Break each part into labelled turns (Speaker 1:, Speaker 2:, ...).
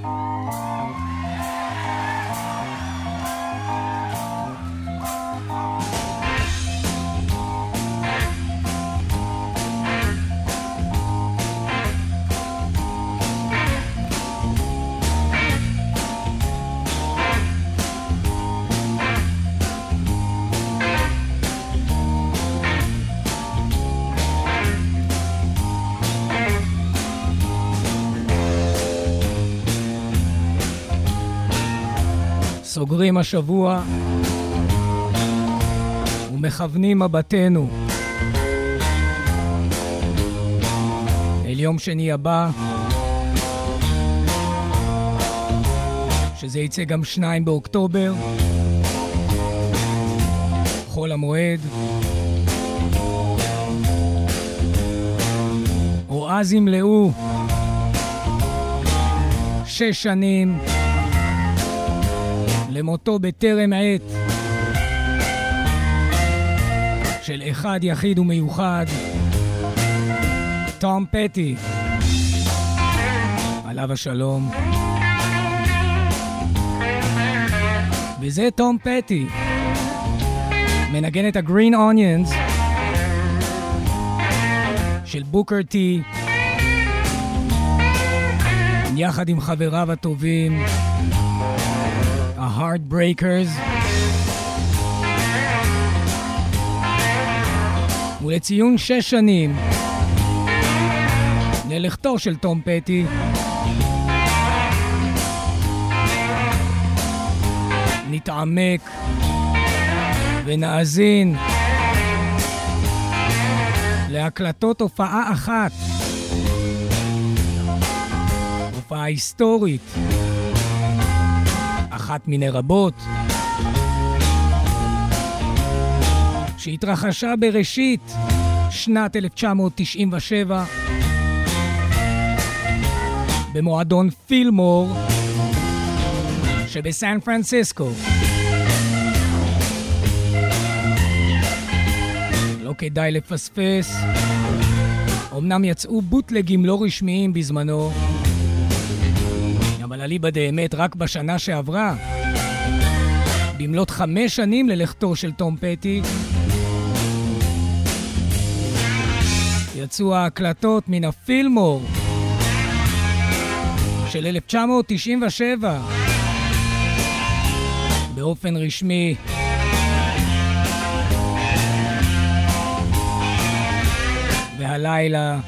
Speaker 1: Bye. סוגרים השבוע ומכוונים מבטנו אל יום שני הבא, שזה יצא גם שניים באוקטובר, חול המועד. או אז ימלאו שש שנים למותו בטרם עת של אחד יחיד ומיוחד, תום פטי, עליו השלום. וזה תום פטי, מנגן את הגרין אוניונס. של בוקר טי, יחד עם חבריו הטובים, ה-Heartbreakers. ולציון שש שנים ללכתו של תום פטי, נתעמק ונאזין להקלטות הופעה אחת, הופעה היסטורית. אחת מיני רבות, שהתרחשה בראשית שנת 1997 במועדון פילמור שבסן פרנסיסקו. לא כדאי לפספס. אמנם יצאו בוטלגים לא רשמיים בזמנו, אבל אליבא דאמת רק בשנה שעברה, במלאת חמש שנים ללכתו של תום פטי, יצאו ההקלטות מן הפילמור של 1997 באופן רשמי. והלילה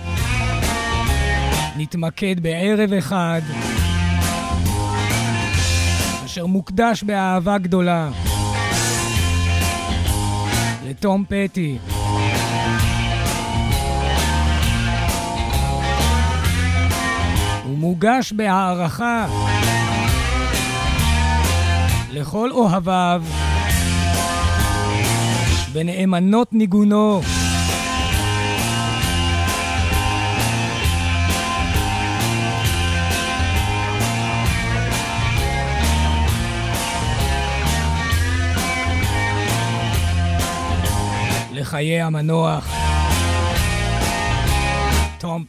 Speaker 1: נתמקד בערב אחד אשר מוקדש באהבה גדולה לתום פטי. ומוגש בהערכה לכל אוהביו ונאמנות ניגונו. לחיי המנוח. תום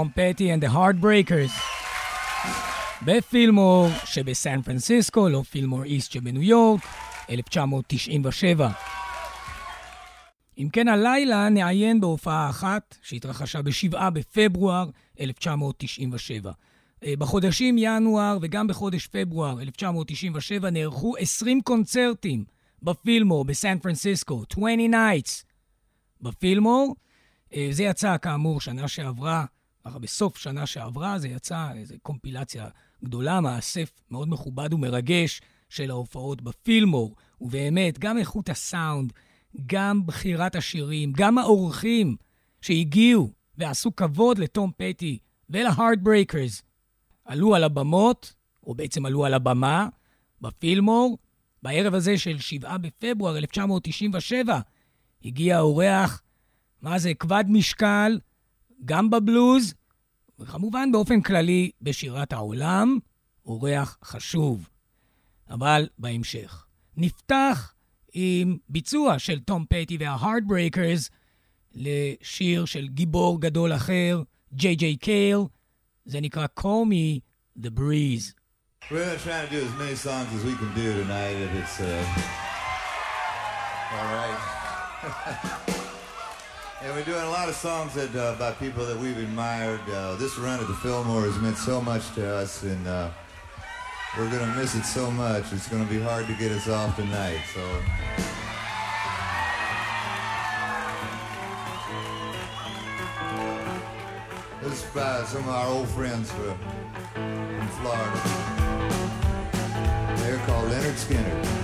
Speaker 1: Tom Petty and the Heartbreakers. בפילמור שבסן פרנסיסקו, לא פילמור איסט שבניו יורק, 1997. אם כן, הלילה נעיין בהופעה אחת שהתרחשה ב-7 בפברואר 1997. אה, בחודשים ינואר וגם בחודש פברואר 1997 נערכו 20 קונצרטים בפילמור בסן פרנסיסקו, 20 Nights בפילמור. אה, זה יצא כאמור שנה שעברה, ככה בסוף שנה שעברה זה יצא איזו קומפילציה גדולה, מאסף מאוד מכובד ומרגש של ההופעות בפילמור. ובאמת, גם איכות הסאונד, גם בחירת השירים, גם האורחים שהגיעו ועשו כבוד לטום פטי ולהארדברייקרס עלו על הבמות, או בעצם עלו על הבמה, בפילמור. בערב הזה של 7 בפברואר 1997 הגיע האורח, מה זה, כבד משקל, גם בבלוז, וכמובן באופן כללי בשירת העולם, אורח חשוב. אבל בהמשך. נפתח עם ביצוע של תום פטי וה-Heartbreakers לשיר של גיבור גדול אחר, ג'יי ג'יי קייל, זה נקרא Call Me The Breeze.
Speaker 2: We're going to try to do as many songs as we can do tonight if it's uh, all right. and we're doing a lot of songs that, uh, by people that we've admired. Uh, this run at the Fillmore has meant so much to us, and uh, we're going to miss it so much. It's going to be hard to get us off tonight. So. This is by some of our old friends from, from Florida. They're called Leonard Skinner.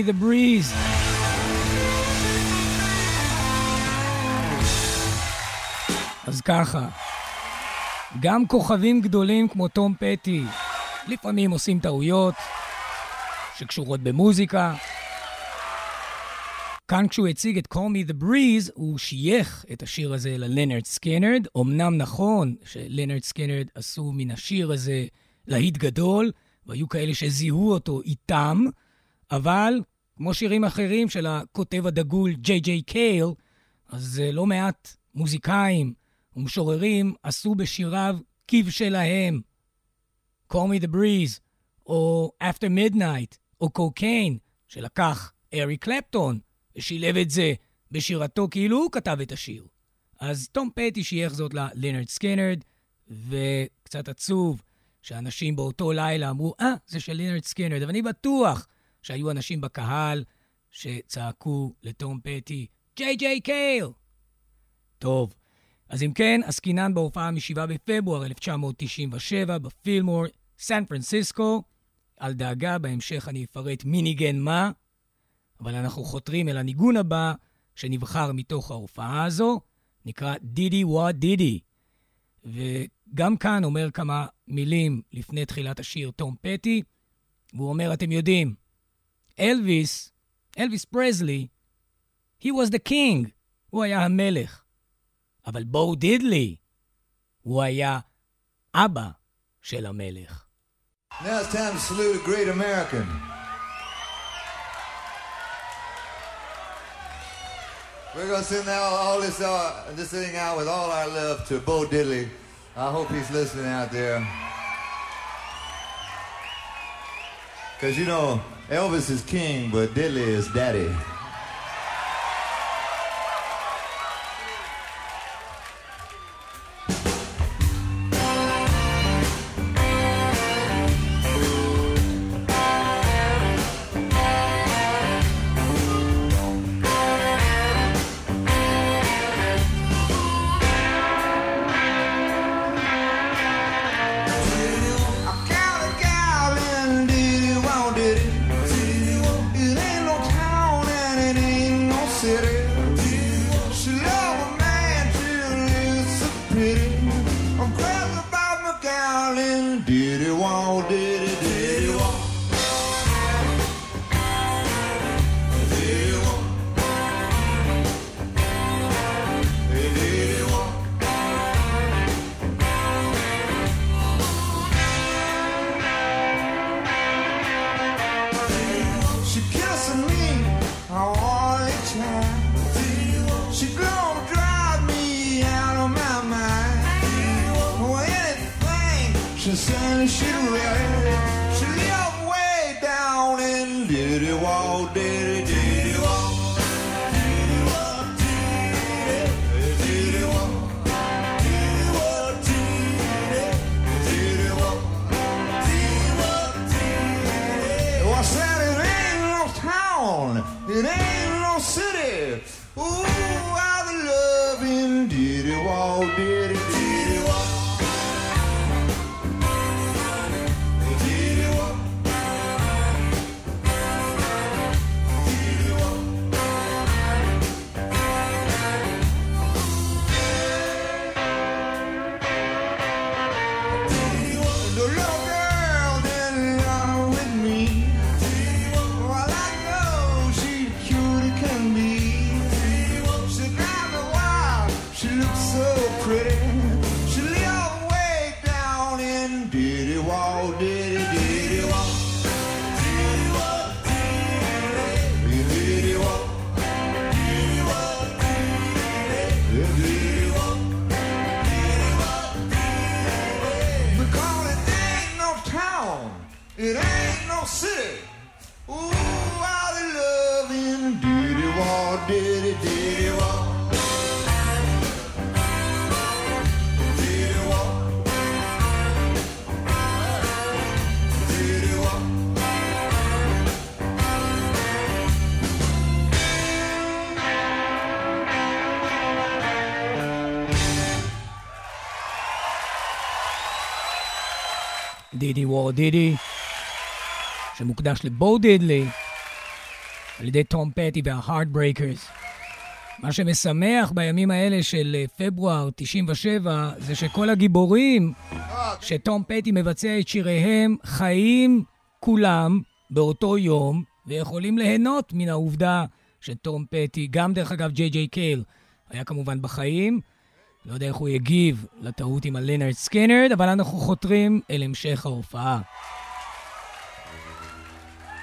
Speaker 2: Me the breeze.
Speaker 1: אז ככה, גם כוכבים גדולים כמו תום פטי לפעמים עושים טעויות שקשורות במוזיקה. כאן כשהוא הציג את Call Me The Breeze, הוא שייך את השיר הזה ללנרד סקנרד. אמנם נכון שלנרד סקנרד עשו מן השיר הזה להיט גדול, והיו כאלה שזיהו אותו איתם, אבל כמו שירים אחרים של הכותב הדגול ג'יי ג'יי קייל, אז לא מעט מוזיקאים ומשוררים עשו בשיריו כבשלהם. Call Me The Breeze, או After Midnight, או Cocaine, שלקח אריק קלפטון, ושילב את זה בשירתו כאילו הוא כתב את השיר. אז תום פטי שייך זאת ל-Lynyrd Skynyrd, וקצת עצוב שאנשים באותו לילה אמרו, אה, אה, זה של Lynyrd Skynyrd, אבל אני בטוח שהיו אנשים בקהל שצעקו לתום פטי, ג'יי ג'יי קייל! טוב, אז אם כן, עסקינן בהופעה מ-7 בפברואר 1997 בפילמור, סן פרנסיסקו. אל דאגה, בהמשך אני אפרט מי ניגן מה, אבל אנחנו חותרים אל הניגון הבא שנבחר מתוך ההופעה הזו, נקרא דידי ווא דידי. וגם כאן אומר כמה מילים לפני תחילת השיר תום פטי, והוא אומר, אתם יודעים, אלוויס, אלוויס פרזלי, he was the king, הוא היה המלך. אבל בואו דידלי, הוא היה אבא של המלך.
Speaker 2: Now it's time to salute a great American. We're going to sing all, all this, uh, this thing out with all our love to Bo Diddley. I hope he's listening out there. Because, you know, Elvis is king, but Diddley is daddy.
Speaker 1: דידי וור דידי, שמוקדש לבו דידלי,
Speaker 2: על ידי תום פטי וה-Heartbreakers. מה שמשמח בימים האלה של אה, פברואר 97 זה שכל הגיבורים שתום פטי מבצע את שיריהם חיים כולם באותו יום ויכולים ליהנות מן העובדה שתום פטי, גם דרך אגב ג'יי ג'יי קייל, היה כמובן בחיים. לא יודע איך הוא יגיב לטעות עם ה-Lynyrd Skynyrd, אבל אנחנו חותרים אל המשך ההופעה.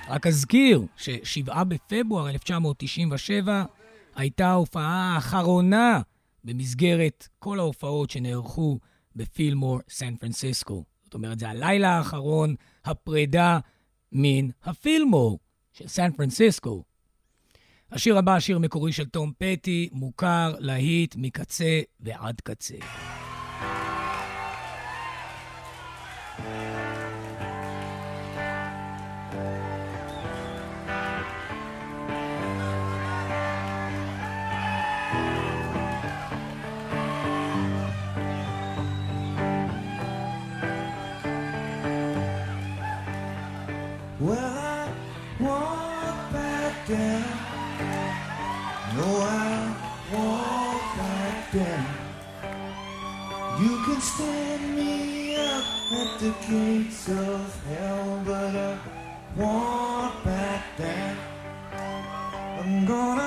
Speaker 2: רק אזכיר ש-7 בפברואר 1997 הייתה ההופעה האחרונה במסגרת כל ההופעות שנערכו בפילמור סן פרנסיסקו. זאת אומרת, זה הלילה האחרון, הפרידה מן הפילמור של סן פרנסיסקו. השיר הבא, שיר מקורי של תום פטי, מוכר, להיט, מקצה ועד קצה. set me up at the gates of hell, but I want back down. I'm gonna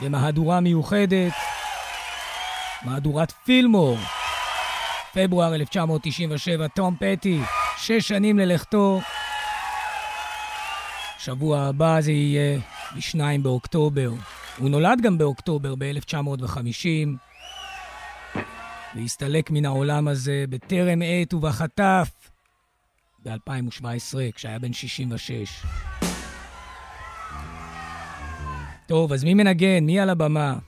Speaker 2: במהדורה מיוחדת, מהדורת פילמור, פברואר 1997, תום פטי, שש שנים ללכתו. שבוע הבא זה יהיה ב-2 באוקטובר. הוא נולד גם באוקטובר ב-1950, והסתלק מן העולם הזה בטרם עת ובחטף ב-2017, כשהיה בן 66. טוב, אז מי מנגן? מי על הבמה?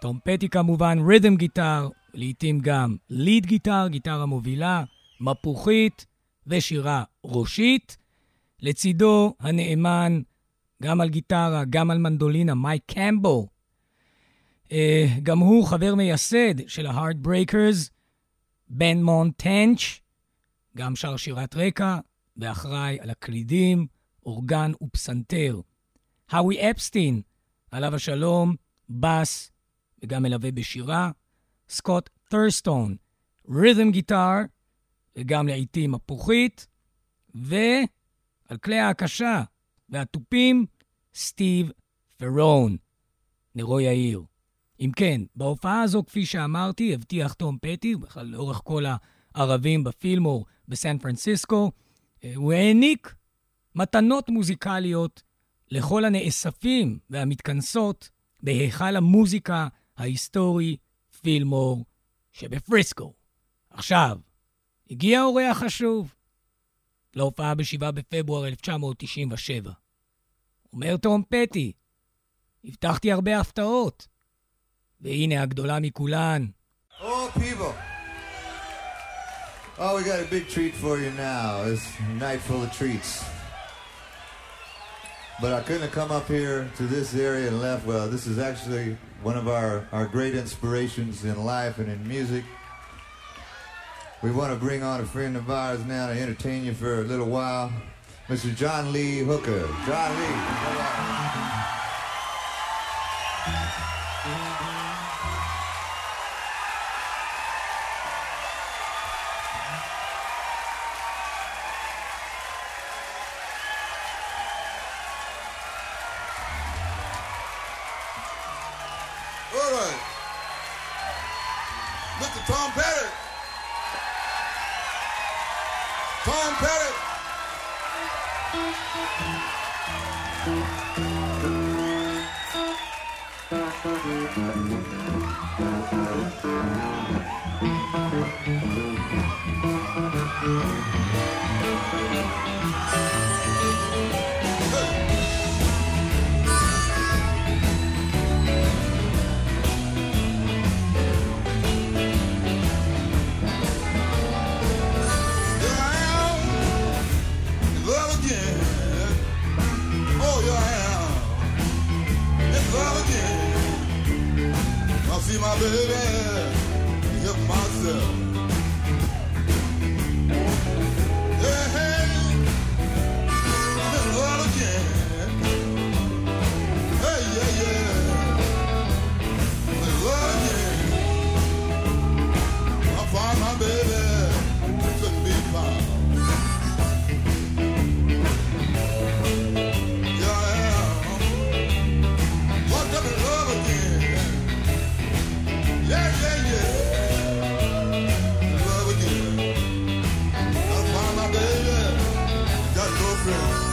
Speaker 2: תום פטי כמובן, רית'ם גיטר,
Speaker 1: לעיתים גם ליד גיטר, גיטרה מובילה, מפוחית ושירה ראשית. לצידו הנאמן גם על גיטרה, גם על מנדולינה, מייק קמבו. Uh, גם הוא חבר מייסד של ה-Heartbreakers, בן מונטנץ', גם שר שירת רקע, ואחראי על הקלידים, אורגן ופסנתר. האווי אפסטין, עליו השלום, בס, וגם מלווה בשירה. סקוט ת'רסטון, רית'ם גיטר, וגם לעיתים מפוחית. ועל כלי ההקשה והתופים, סטיב פרון, נרו יאיר. אם כן, בהופעה הזו, כפי שאמרתי, הבטיח תום פטי, בכלל לאורך כל הערבים בפילמור בסן פרנסיסקו, אה, הוא העניק מתנות מוזיקליות לכל הנאספים והמתכנסות בהיכל המוזיקה ההיסטורי פילמור שבפריסקו. עכשיו, הגיע אורח חשוב להופעה ב-7 בפברואר 1997. אומר תום פטי, הבטחתי הרבה הפתעות, והנה הגדולה מכולן.
Speaker 3: Oh, people. Oh, we got a big treat for you now. It's a night full of treats. But I couldn't have come up here to this area and left. Well, this is actually one of our, our great inspirations in life and in music. We want to bring on a friend of ours now to entertain you for a little while. Mr. John Lee Hooker. John Lee. Yeah.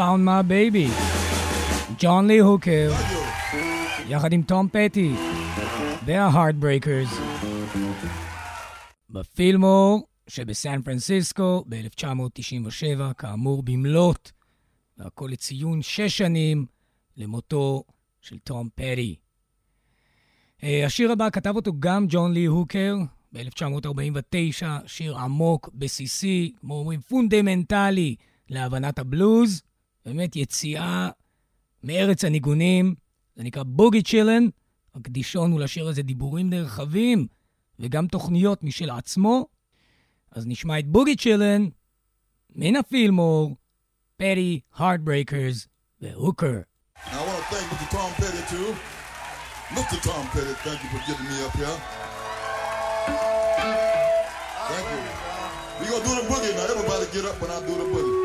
Speaker 1: Found My Baby, ג'ון לי הוקר, יחד עם תום פטי, וה-Heartbreakers. בפילמור שבסן פרנסיסקו ב-1997, כאמור במלאת, והכל לציון שש שנים למותו של תום פטי. אה, השיר הבא כתב אותו גם ג'ון לי הוקר ב-1949, שיר עמוק, בסיסי, כמו אומרים, פונדמנטלי להבנת הבלוז. באמת יציאה מארץ הניגונים, זה נקרא Boogie Chillen. הקדשנו לשיר הזה דיבורים נרחבים וגם תוכניות משל עצמו. אז נשמע את Boogie Chillen מן הפילמור, פטי, Heartbreakers והוקר. We gonna do the boogie now.
Speaker 3: Everybody get up when I do the boogie.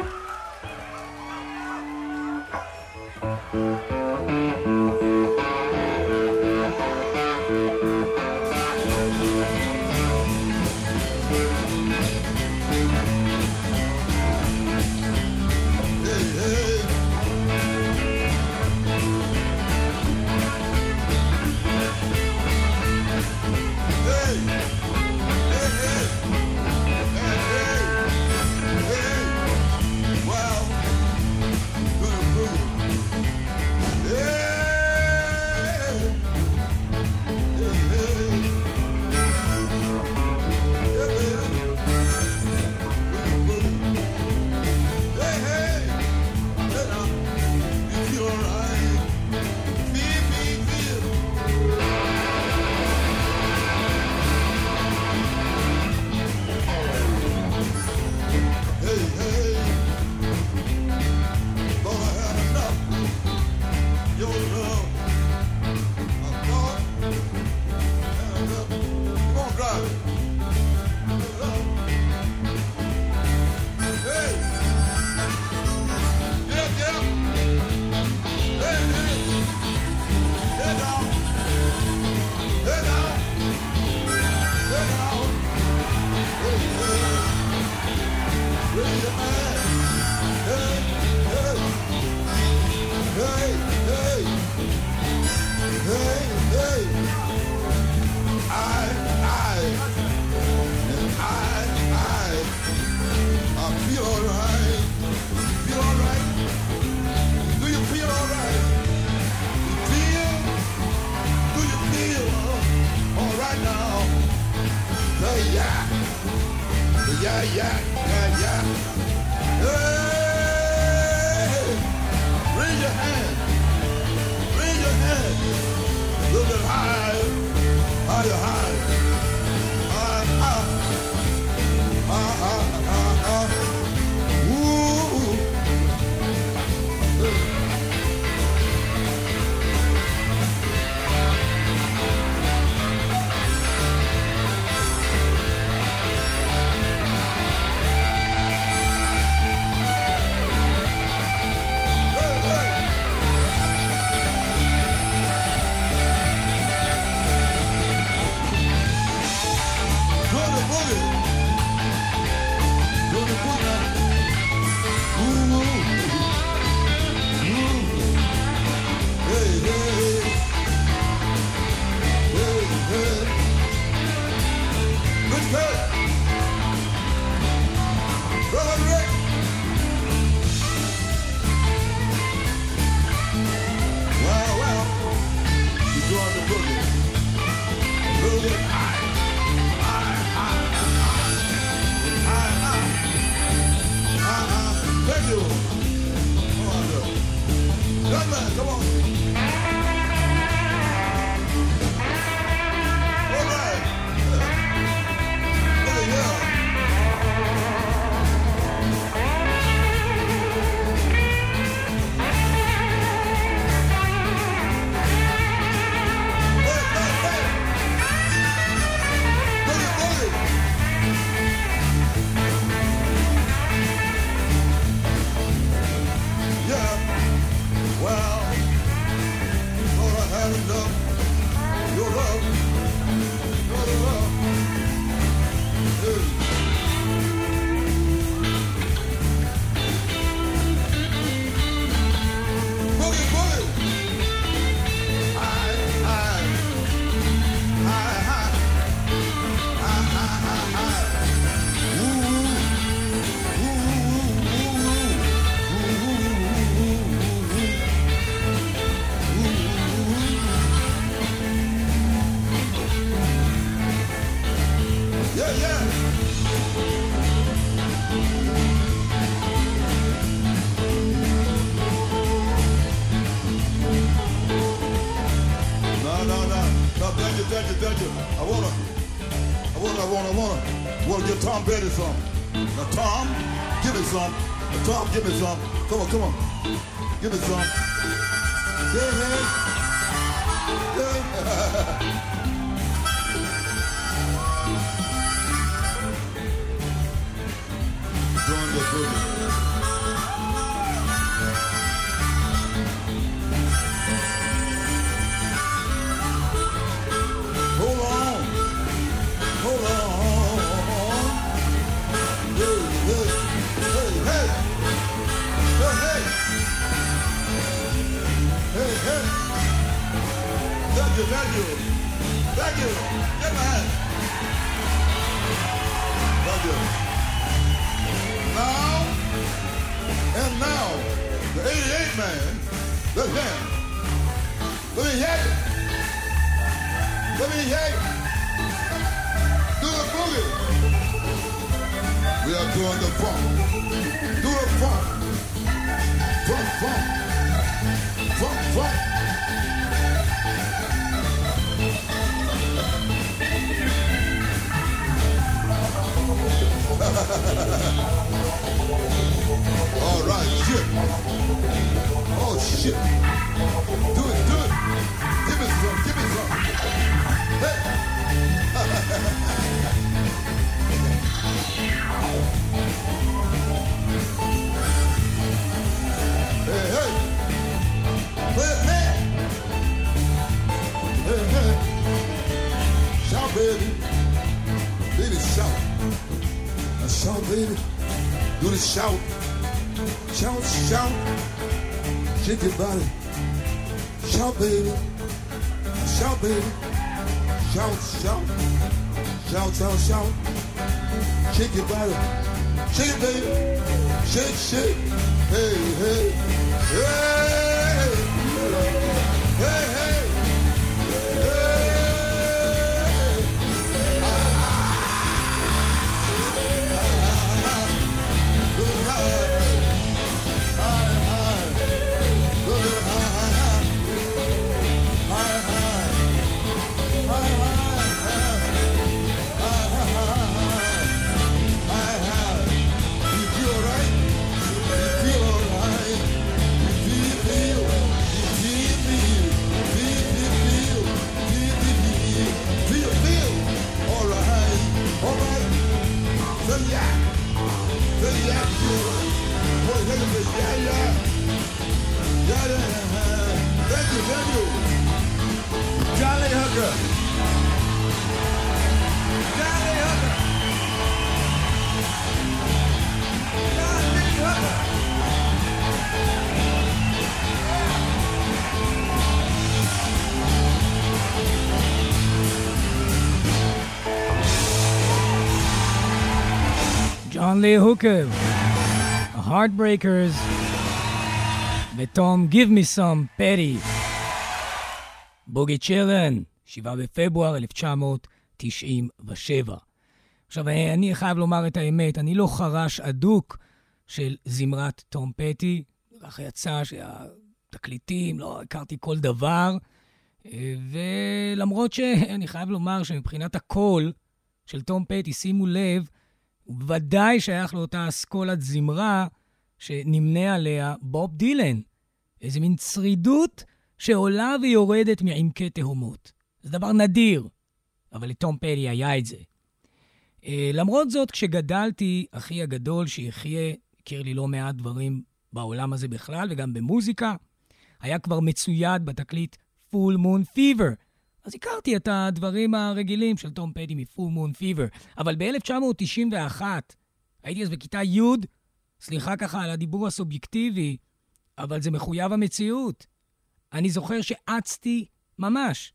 Speaker 3: yeah, yeah, yeah, yeah. Hey, raise your hand, raise your hand, a little bit higher, higher, higher. Let me hear you. Do the boogie. We are doing the funk. Do the funk. Funk, funk. Funk, funk. All right, shit. Oh, shit. Do it, do it me some, give me some. Hey. Hey, hey. Shout, baby. Baby, shout. Now shout, baby. Do the shout. Shout, shout. Shake your body. Shout, baby shout, baby. Shout, shout, shout, shout, shout. Shake your body, shake it, baby. Shake, shake, hey, hey, hey.
Speaker 1: סטנלי
Speaker 3: הוקר, הארדברייקרס ותום גיב מי סום פטי. בוגי צ'רן, 7 בפברואר 1997. עכשיו, אה, אני חייב לומר את האמת, אני לא חרש אדוק של זמרת תום פטי, כך יצא
Speaker 1: שהתקליטים, לא הכרתי כל דבר, אה, ולמרות שאני חייב לומר שמבחינת הקול של תום פטי, שימו לב, הוא בוודאי שייך לאותה אסכולת זמרה שנמנה עליה בוב דילן. איזה מין צרידות שעולה ויורדת מעמקי תהומות. זה דבר נדיר, אבל לטום פרי היה את זה. אה, למרות זאת, כשגדלתי, אחי הגדול שיחיה, הכיר לי לא מעט דברים בעולם הזה בכלל וגם במוזיקה, היה כבר מצויד בתקליט Full Moon Fever אז הכרתי את הדברים הרגילים של תום פדי מפול מון פיבר, אבל ב-1991, הייתי אז בכיתה י', סליחה ככה על הדיבור הסובייקטיבי, אבל זה מחויב המציאות. אני זוכר שאצתי ממש,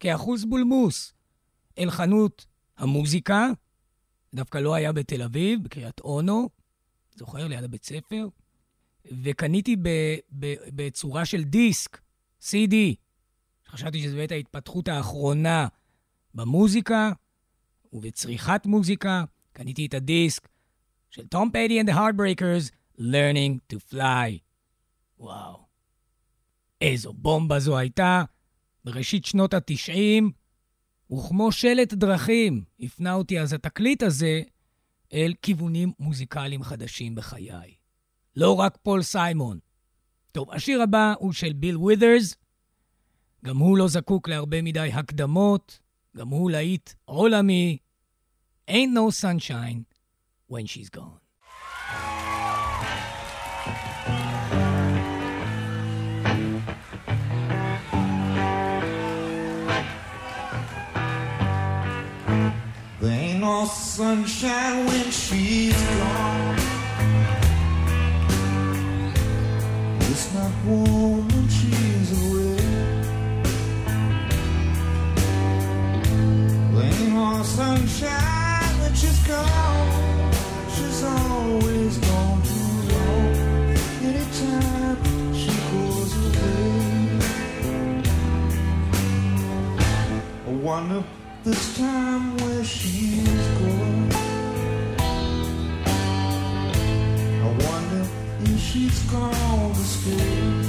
Speaker 1: כאחוז בולמוס, אל חנות המוזיקה, דווקא לא היה בתל אביב, בקריית אונו, זוכר, ליד הבית ספר, וקניתי ב, ב, בצורה של דיסק, CD, חשבתי שזו באמת ההתפתחות האחרונה במוזיקה ובצריכת מוזיקה. קניתי את הדיסק של תום פדי and the Heartbreakers, Learning to Fly. וואו, איזו בומבה זו הייתה. בראשית שנות התשעים, וכמו שלט דרכים הפנה אותי אז התקליט הזה אל כיוונים מוזיקליים חדשים בחיי. לא רק פול סיימון. טוב, השיר הבא הוא של ביל ווית'רס, גם הוא לא זקוק להרבה מדי הקדמות, גם הוא להיט עולמי. Ain't no sunshine when she's gone.
Speaker 2: There ain't no sunshine when she's gone. It's not warm when she's more sunshine, but she's gone. She's always gone too long. Anytime she goes away, I wonder this time where she's going. I wonder if she's gone to stay.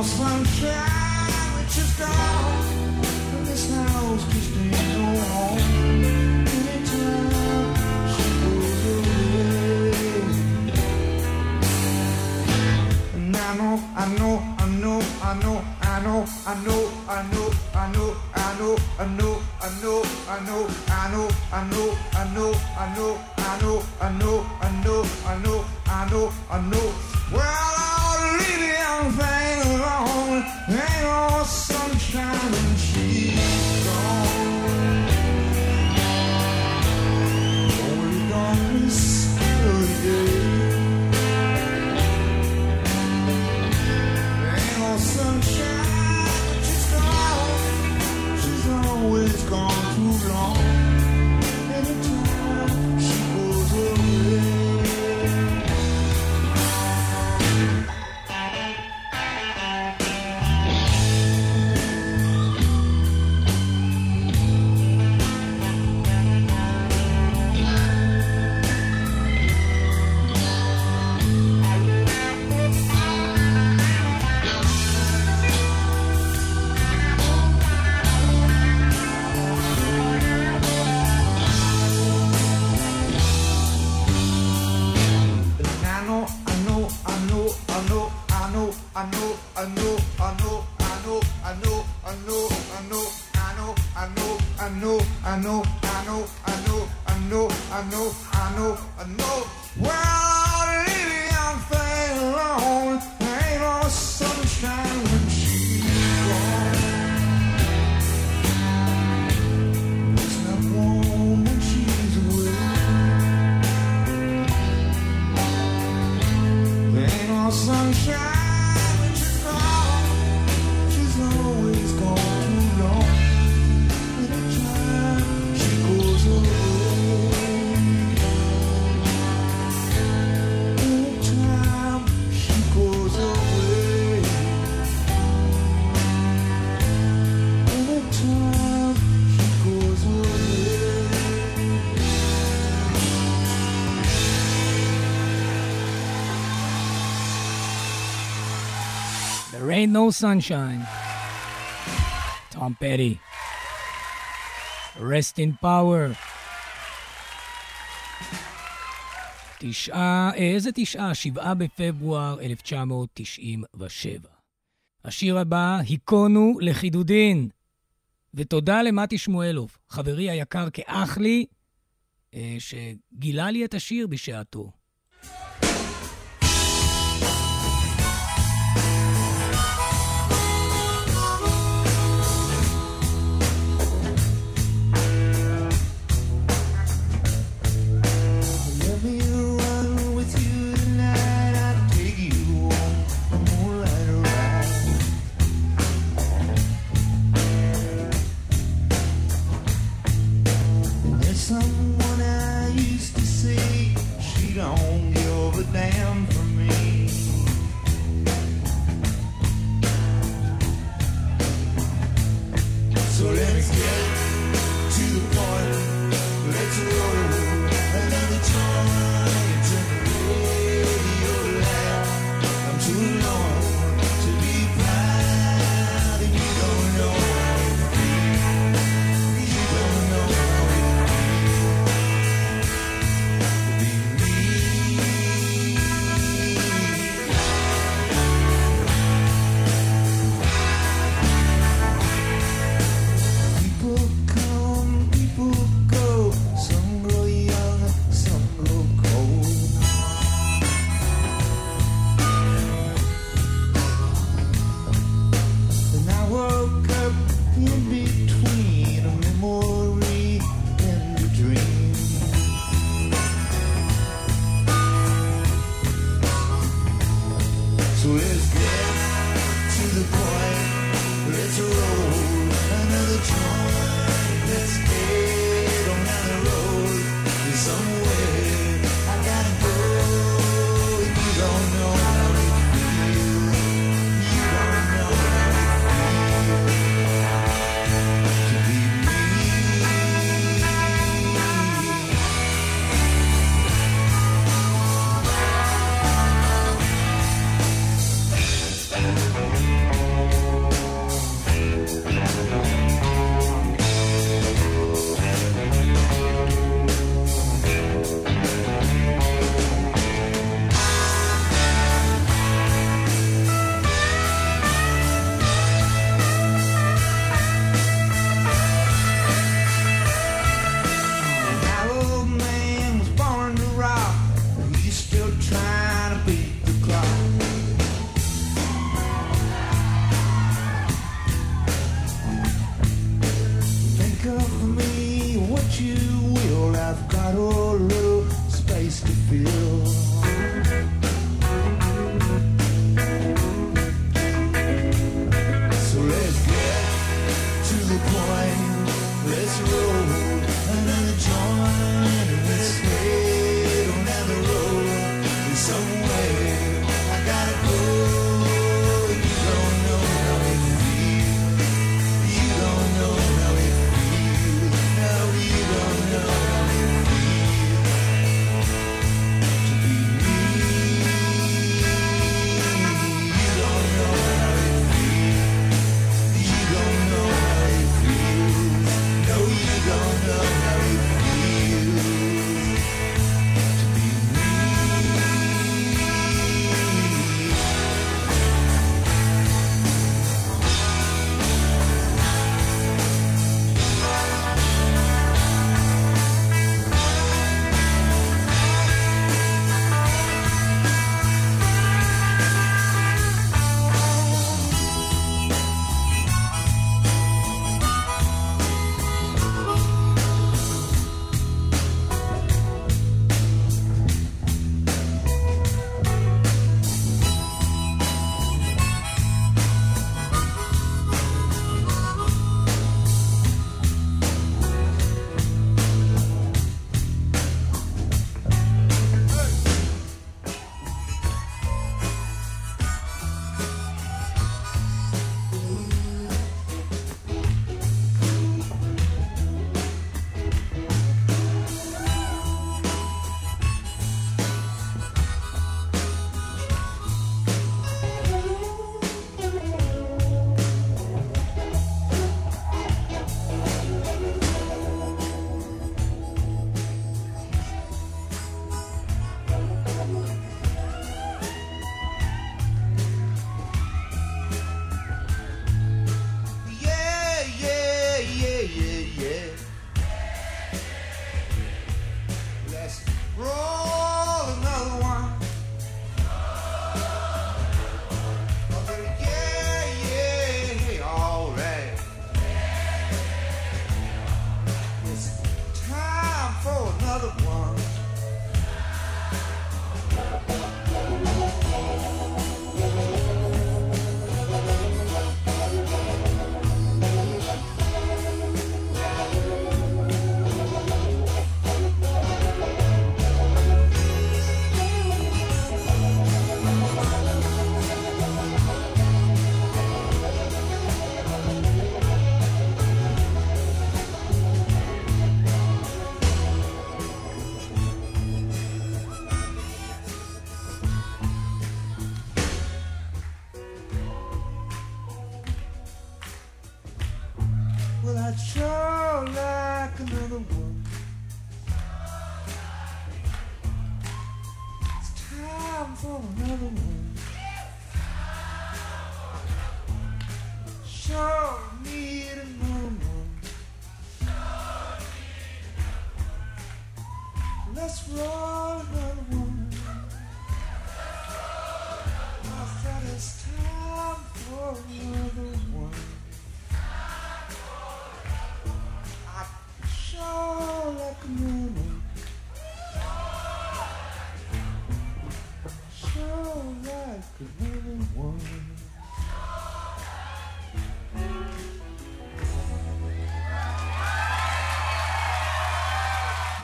Speaker 2: sunshine I know, I know, I know, I know, I know, I know, I know, I know, I know. Well. Ain't no sunshine. Tom Petty. Rest in power. תשעה, איזה תשעה? שבעה בפברואר 1997. השיר הבא, היכונו לחידודין. ותודה למתי שמואלוב, חברי היקר כאח לי, אה, שגילה לי את השיר בשעתו.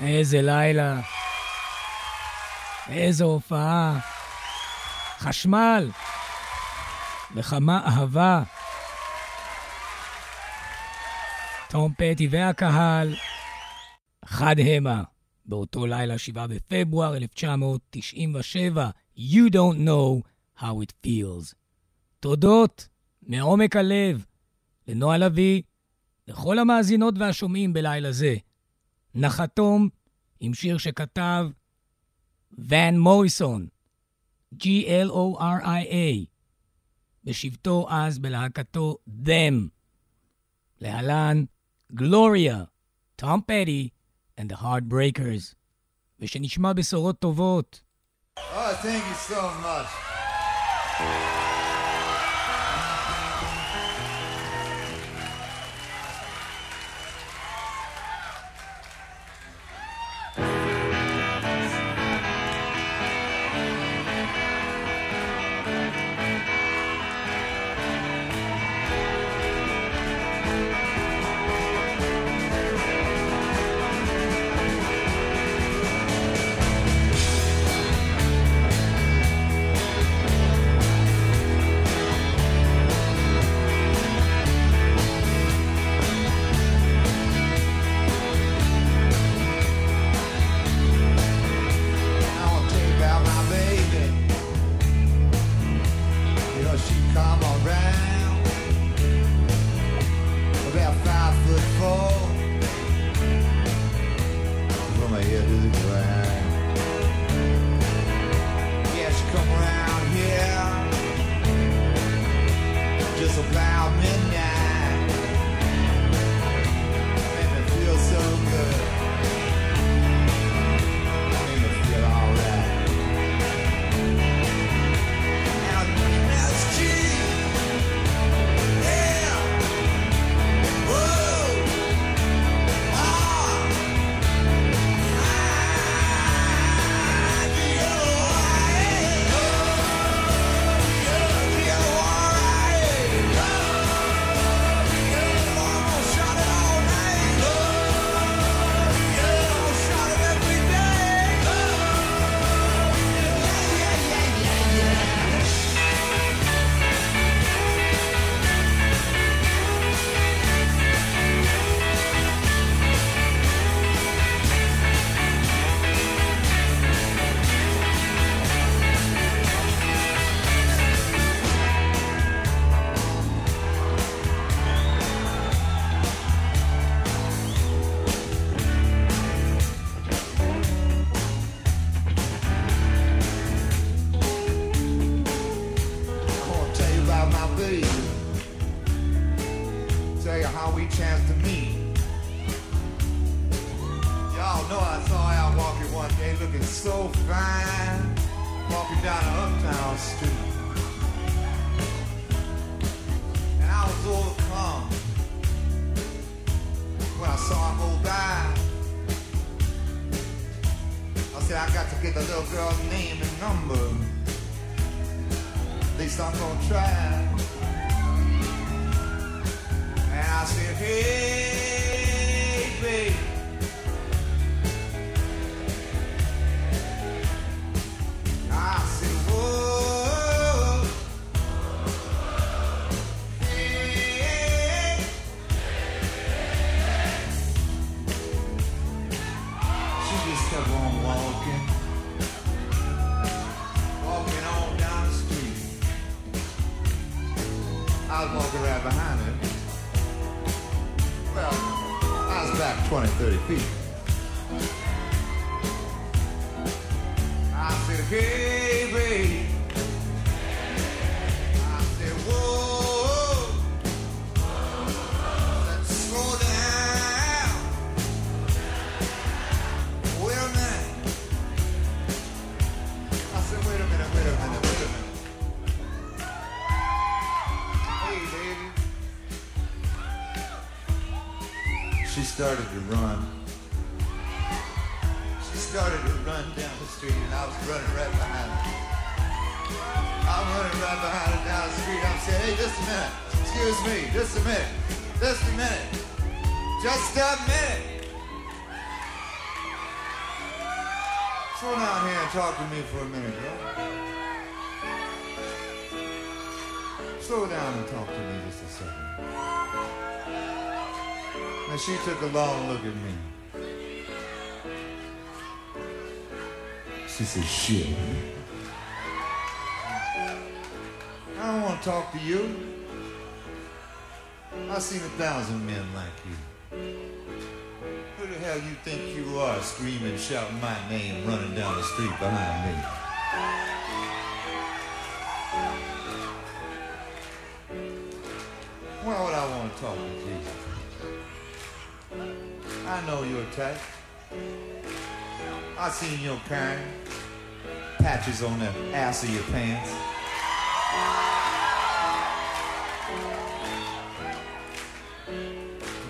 Speaker 1: איזה לילה. איזו הופעה. חשמל. וכמה אהבה. תום פטי והקהל, חד המה. באותו לילה, 7 בפברואר 1997, You Don't Know How It Feels. תודות מעומק הלב לנועה לביא, לכל המאזינות והשומעים בלילה זה. נחתום עם שיר שכתב ון מוריסון, G-L-O-R-I-A, בשבתו אז בלהקתו Them. להלן, גלוריה, טום פטי and the Heartbreakers, ושנשמע בשורות טובות.
Speaker 2: Oh, thank you so much. Feet. Talk to me for a minute, girl. Slow down and talk to me just a second. And she took a long look at me. She said, shit. I don't want to talk to you. I've seen a thousand men like you. Hell you think you are screaming, shouting my name, running down the street behind me? Why would I want to talk to Jesus? I know your type. I seen your kind. Patches on the ass of your pants.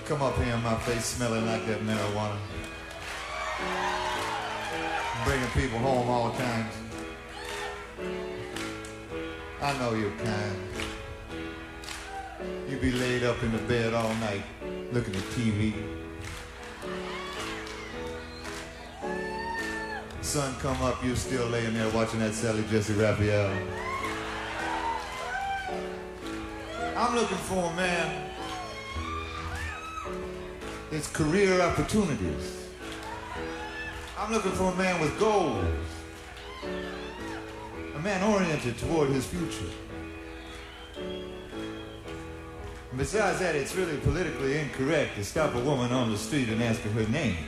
Speaker 2: Come up here in my face smelling like that marijuana. Bringing people home all times. I know your kind. You be laid up in the bed all night looking at TV. Sun come up, you still laying there watching that Sally Jesse Raphael. I'm looking for a man. It's career opportunities. I'm looking for a man with goals. A man oriented toward his future. And besides that, it's really politically incorrect to stop a woman on the street and ask her her name.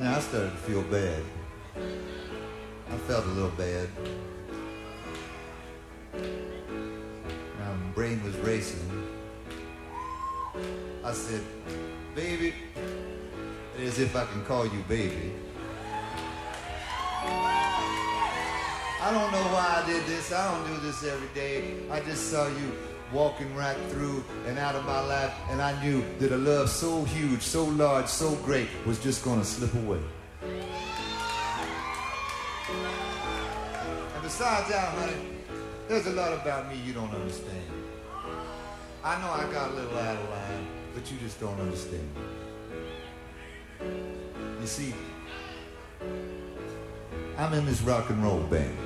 Speaker 2: Now I started to feel bad. I felt a little bad. Was racing. I said, baby, as if I can call you baby. I don't know why I did this. I don't do this every day. I just saw you walking right through and out of my life, and I knew that a love so huge, so large, so great was just gonna slip away. And besides that, honey, there's a lot about me you don't understand. I know I got a little out of line, but you just don't understand. You see, I'm in this rock and roll band.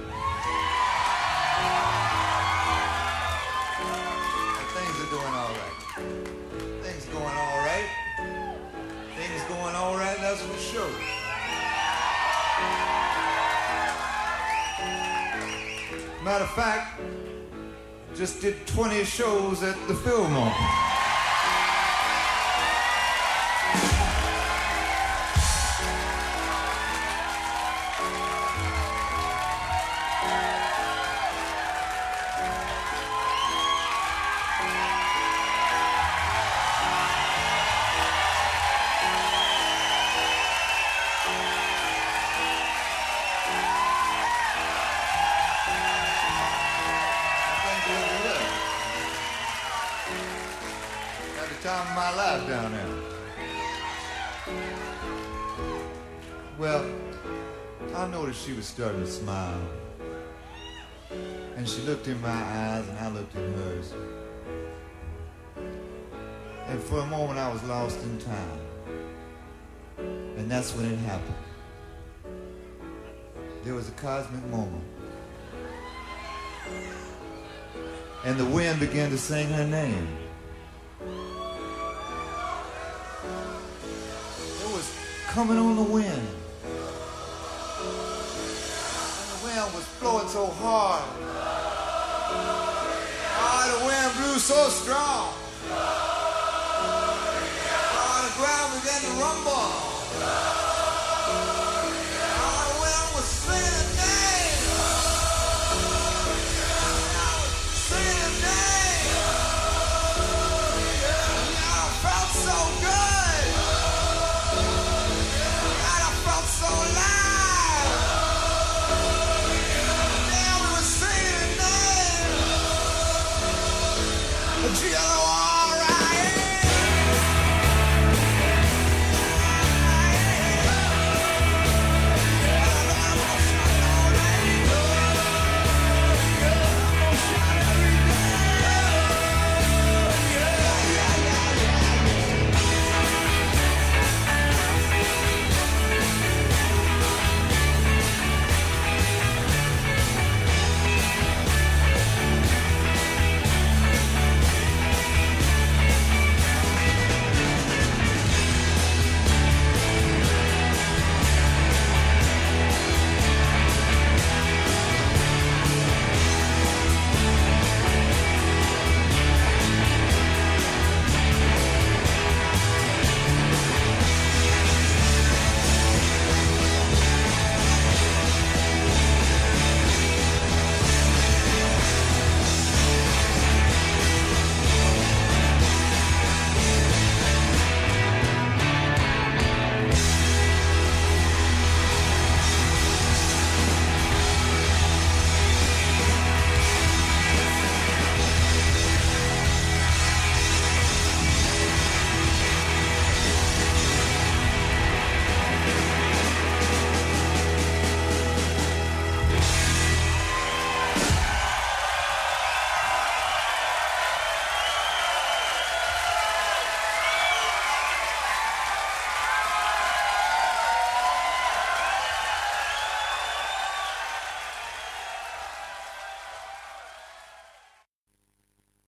Speaker 2: And things are doing all right. Things going all right. Things going all right, that's for sure. Matter of fact, just did 20 shows at the Fillmore. That's when it happened. There was a cosmic moment. And the wind began to sing her name. It was coming on the wind. And the wind was blowing so hard. Oh the wind blew so strong? Why the ground began to rumble?